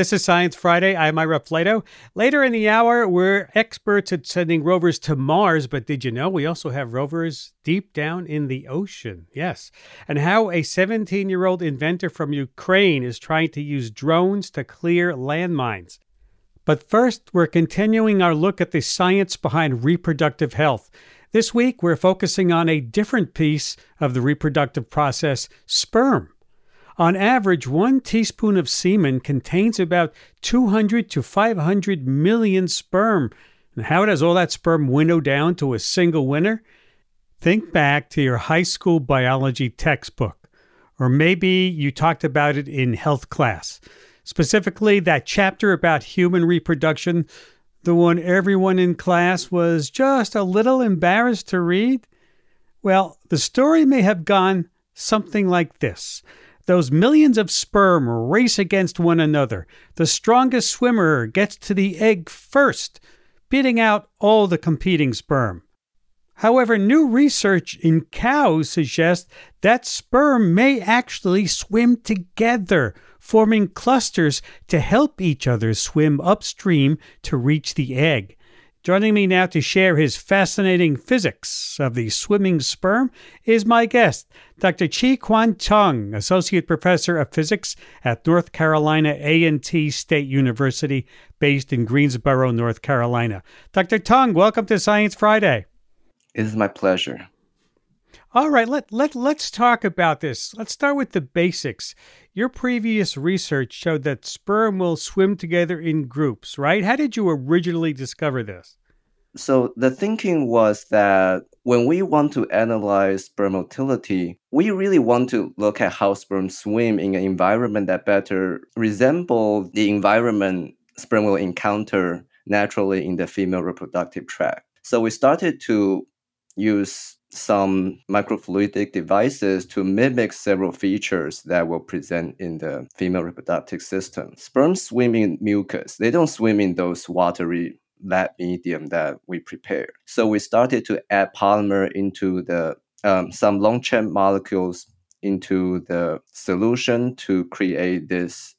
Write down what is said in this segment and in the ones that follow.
This is Science Friday. I'm Ira Flatow. Later in the hour, we're experts at sending rovers to Mars, but did you know we also have rovers deep down in the ocean? Yes. And how a 17 year old inventor from Ukraine is trying to use drones to clear landmines. But first, we're continuing our look at the science behind reproductive health. This week, we're focusing on a different piece of the reproductive process sperm. On average, one teaspoon of semen contains about 200 to 500 million sperm. And how does all that sperm winnow down to a single winner? Think back to your high school biology textbook, or maybe you talked about it in health class. Specifically, that chapter about human reproduction, the one everyone in class was just a little embarrassed to read? Well, the story may have gone something like this. Those millions of sperm race against one another. The strongest swimmer gets to the egg first, beating out all the competing sperm. However, new research in cows suggests that sperm may actually swim together, forming clusters to help each other swim upstream to reach the egg. Joining me now to share his fascinating physics of the swimming sperm is my guest, Dr. Chih-Kuan Tung, Associate Professor of Physics at North Carolina A&T State University, based in Greensboro, North Carolina. Dr. Tung, welcome to Science Friday. It is my pleasure. All right, let, let, let's talk about this. Let's start with the basics. Your previous research showed that sperm will swim together in groups, right? How did you originally discover this? So, the thinking was that when we want to analyze sperm motility, we really want to look at how sperm swim in an environment that better resembles the environment sperm will encounter naturally in the female reproductive tract. So, we started to use some microfluidic devices to mimic several features that will present in the female reproductive system. Sperm swim in mucus. They don't swim in those watery lab medium that we prepare. So we started to add polymer into the um, some long chain molecules into the solution to create this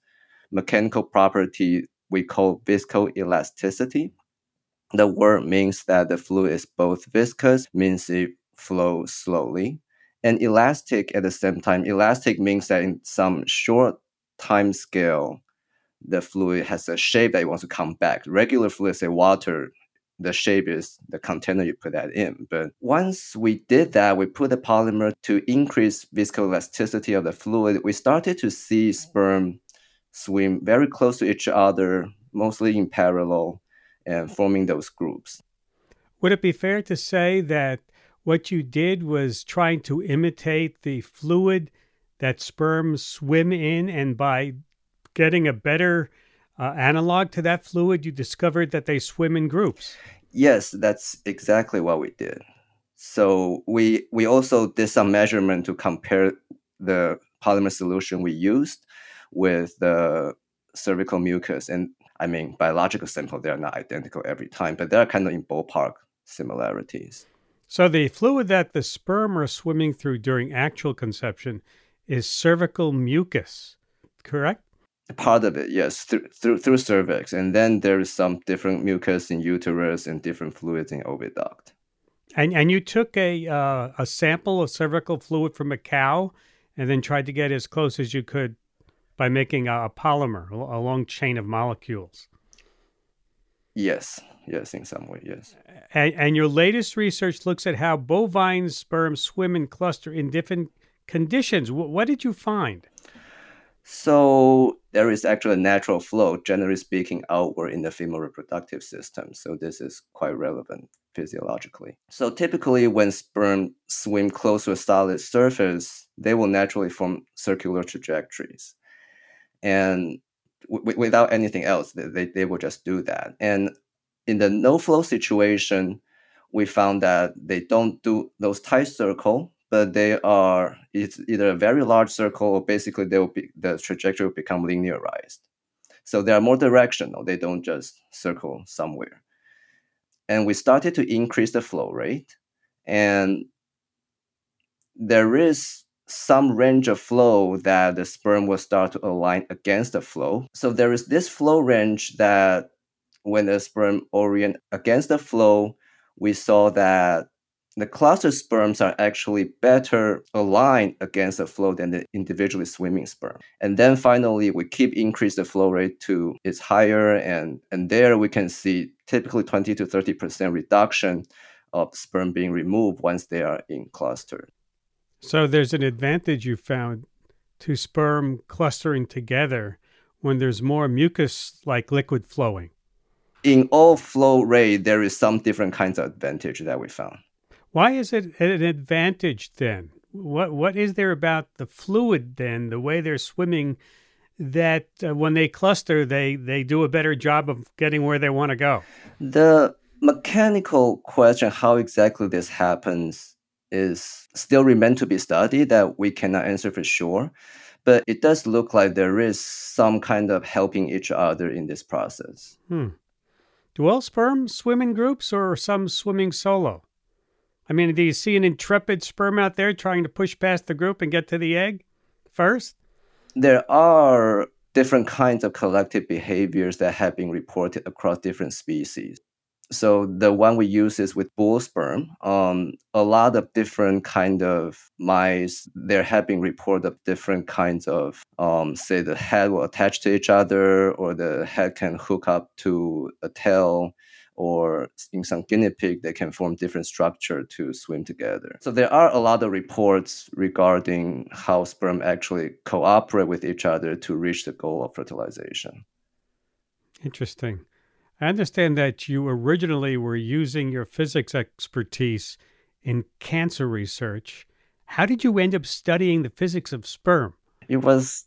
mechanical property we call viscoelasticity. The word means that the fluid is both viscous, means it flows slowly, and elastic at the same time. Elastic means that in some short time scale, the fluid has a shape that it wants to come back. Regular fluid, say water, the shape is the container you put that in. But once we did that, we put the polymer to increase viscoelasticity of the fluid. We started to see sperm swim very close to each other, mostly in parallel, and forming those groups. Would it be fair to say that what you did was trying to imitate the fluid that sperms swim in, and by getting a better uh, analog to that fluid, you discovered that they swim in groups. Yes, that's exactly what we did. So we we also did some measurement to compare the polymer solution we used with the cervical mucus, and I mean biological sample. They are not identical every time, but they are kind of in ballpark similarities. So the fluid that the sperm are swimming through during actual conception is cervical mucus, correct? Part of it, yes, through through, through cervix, and then there is some different mucus in uterus and different fluids in oviduct. And and you took a uh, a sample of cervical fluid from a cow, and then tried to get as close as you could by making a, a polymer, a long chain of molecules. Yes, yes, in some way, yes. And, and your latest research looks at how bovine sperm swim and cluster in different conditions. W- what did you find? So there is actually a natural flow, generally speaking, outward in the female reproductive system. So this is quite relevant physiologically. So typically, when sperm swim close to a solid surface, they will naturally form circular trajectories, and w- without anything else, they, they will just do that. And in the no flow situation, we found that they don't do those tight circle, but they are it's either a very large circle or basically they will be the trajectory will become linearized. So they are more directional. They don't just circle somewhere. And we started to increase the flow rate, and there is some range of flow that the sperm will start to align against the flow. So there is this flow range that when the sperm orient against the flow, we saw that the cluster sperms are actually better aligned against the flow than the individually swimming sperm. And then finally, we keep increase the flow rate to its higher, and, and there we can see typically 20 to 30% reduction of sperm being removed once they are in cluster. So there's an advantage you found to sperm clustering together when there's more mucus like liquid flowing. In all flow rate, there is some different kinds of advantage that we found. Why is it an advantage then? What what is there about the fluid then, the way they're swimming, that uh, when they cluster, they they do a better job of getting where they want to go? The mechanical question, how exactly this happens, is still remain to be studied. That we cannot answer for sure, but it does look like there is some kind of helping each other in this process. Hmm. Do all sperm swim in groups or some swimming solo? I mean, do you see an intrepid sperm out there trying to push past the group and get to the egg first? There are different kinds of collective behaviors that have been reported across different species. So the one we use is with bull sperm. Um, a lot of different kind of mice. There have been reported of different kinds of, um, say, the head will attach to each other, or the head can hook up to a tail or in some guinea pig, they can form different structure to swim together. So there are a lot of reports regarding how sperm actually cooperate with each other to reach the goal of fertilization. Interesting. I understand that you originally were using your physics expertise in cancer research. How did you end up studying the physics of sperm? It was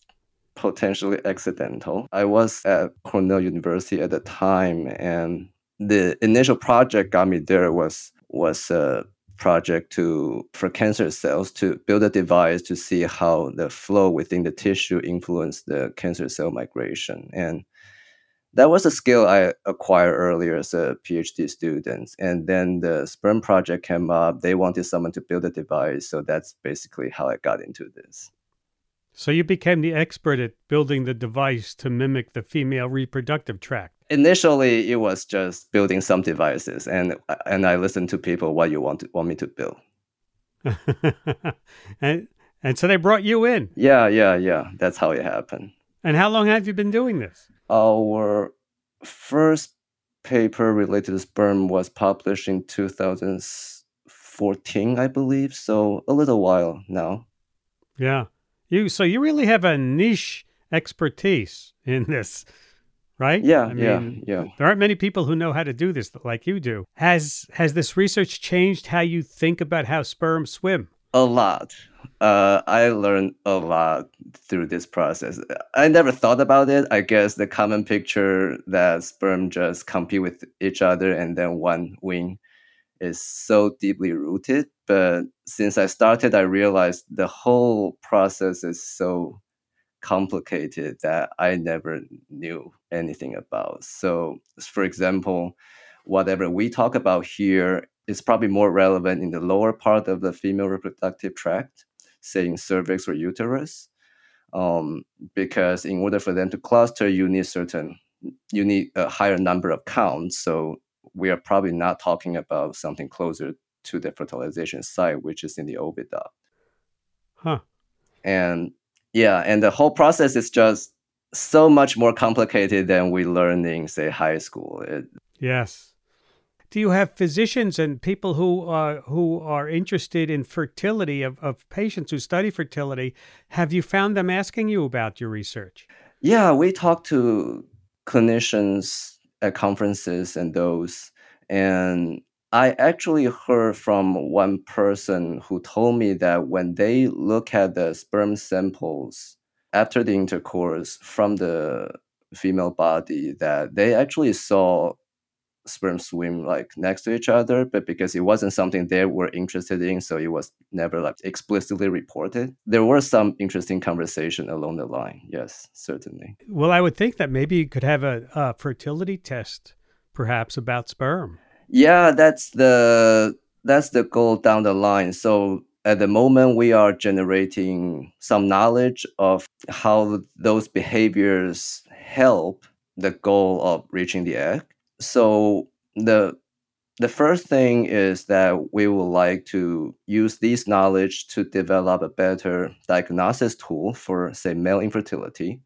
potentially accidental. I was at Cornell University at the time and the initial project got me there was was a project to for cancer cells to build a device to see how the flow within the tissue influenced the cancer cell migration and that was a skill I acquired earlier as a PhD student. And then the sperm project came up. They wanted someone to build a device. So that's basically how I got into this. So you became the expert at building the device to mimic the female reproductive tract initially it was just building some devices and and I listened to people what you want to want me to build. and and so they brought you in. Yeah, yeah, yeah. That's how it happened. And how long have you been doing this? Our first paper related to sperm was published in 2014, I believe. So a little while now. Yeah. You so you really have a niche expertise in this right? Yeah, I mean, yeah, yeah. There aren't many people who know how to do this like you do. Has has this research changed how you think about how sperm swim? A lot. Uh, I learned a lot through this process. I never thought about it. I guess the common picture that sperm just compete with each other and then one win is so deeply rooted. But since I started, I realized the whole process is so complicated that I never knew anything about. So, for example, whatever we talk about here is probably more relevant in the lower part of the female reproductive tract, say in cervix or uterus, um, because in order for them to cluster, you need certain you need a higher number of counts. So we are probably not talking about something closer to the fertilization site, which is in the oviduct. Huh. And yeah, and the whole process is just so much more complicated than we learned in, say, high school. It, yes. Do you have physicians and people who are who are interested in fertility of, of patients who study fertility? Have you found them asking you about your research? Yeah, we talk to clinicians at conferences and those, and I actually heard from one person who told me that when they look at the sperm samples after the intercourse from the female body, that they actually saw sperm swim like next to each other, but because it wasn't something they were interested in, so it was never like explicitly reported. There were some interesting conversation along the line. Yes, certainly. Well, I would think that maybe you could have a, a fertility test, perhaps about sperm. Yeah, that's the that's the goal down the line. So at the moment, we are generating some knowledge of how those behaviors help the goal of reaching the egg. So the the first thing is that we would like to use this knowledge to develop a better diagnosis tool for, say, male infertility,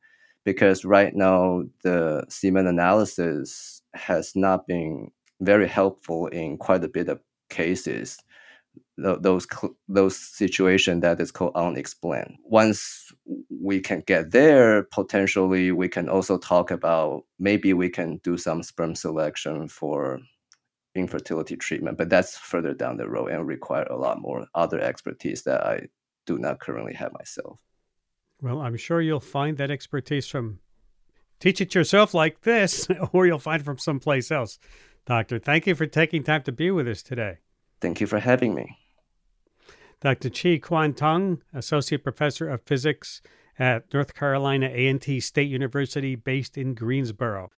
because right now the semen analysis has not been very helpful in quite a bit of cases. Those those situations that is called unexplained. Once we can get there, potentially we can also talk about maybe we can do some sperm selection for infertility treatment, but that's further down the road and require a lot more other expertise that I do not currently have myself. Well, I'm sure you'll find that expertise from teach it yourself like this, or you'll find from someplace else. Doctor, thank you for taking time to be with us today. Thank you for having me. Dr. Chih-Kuan Tung, Associate Professor of Physics at North Carolina A&T State University based in Greensboro.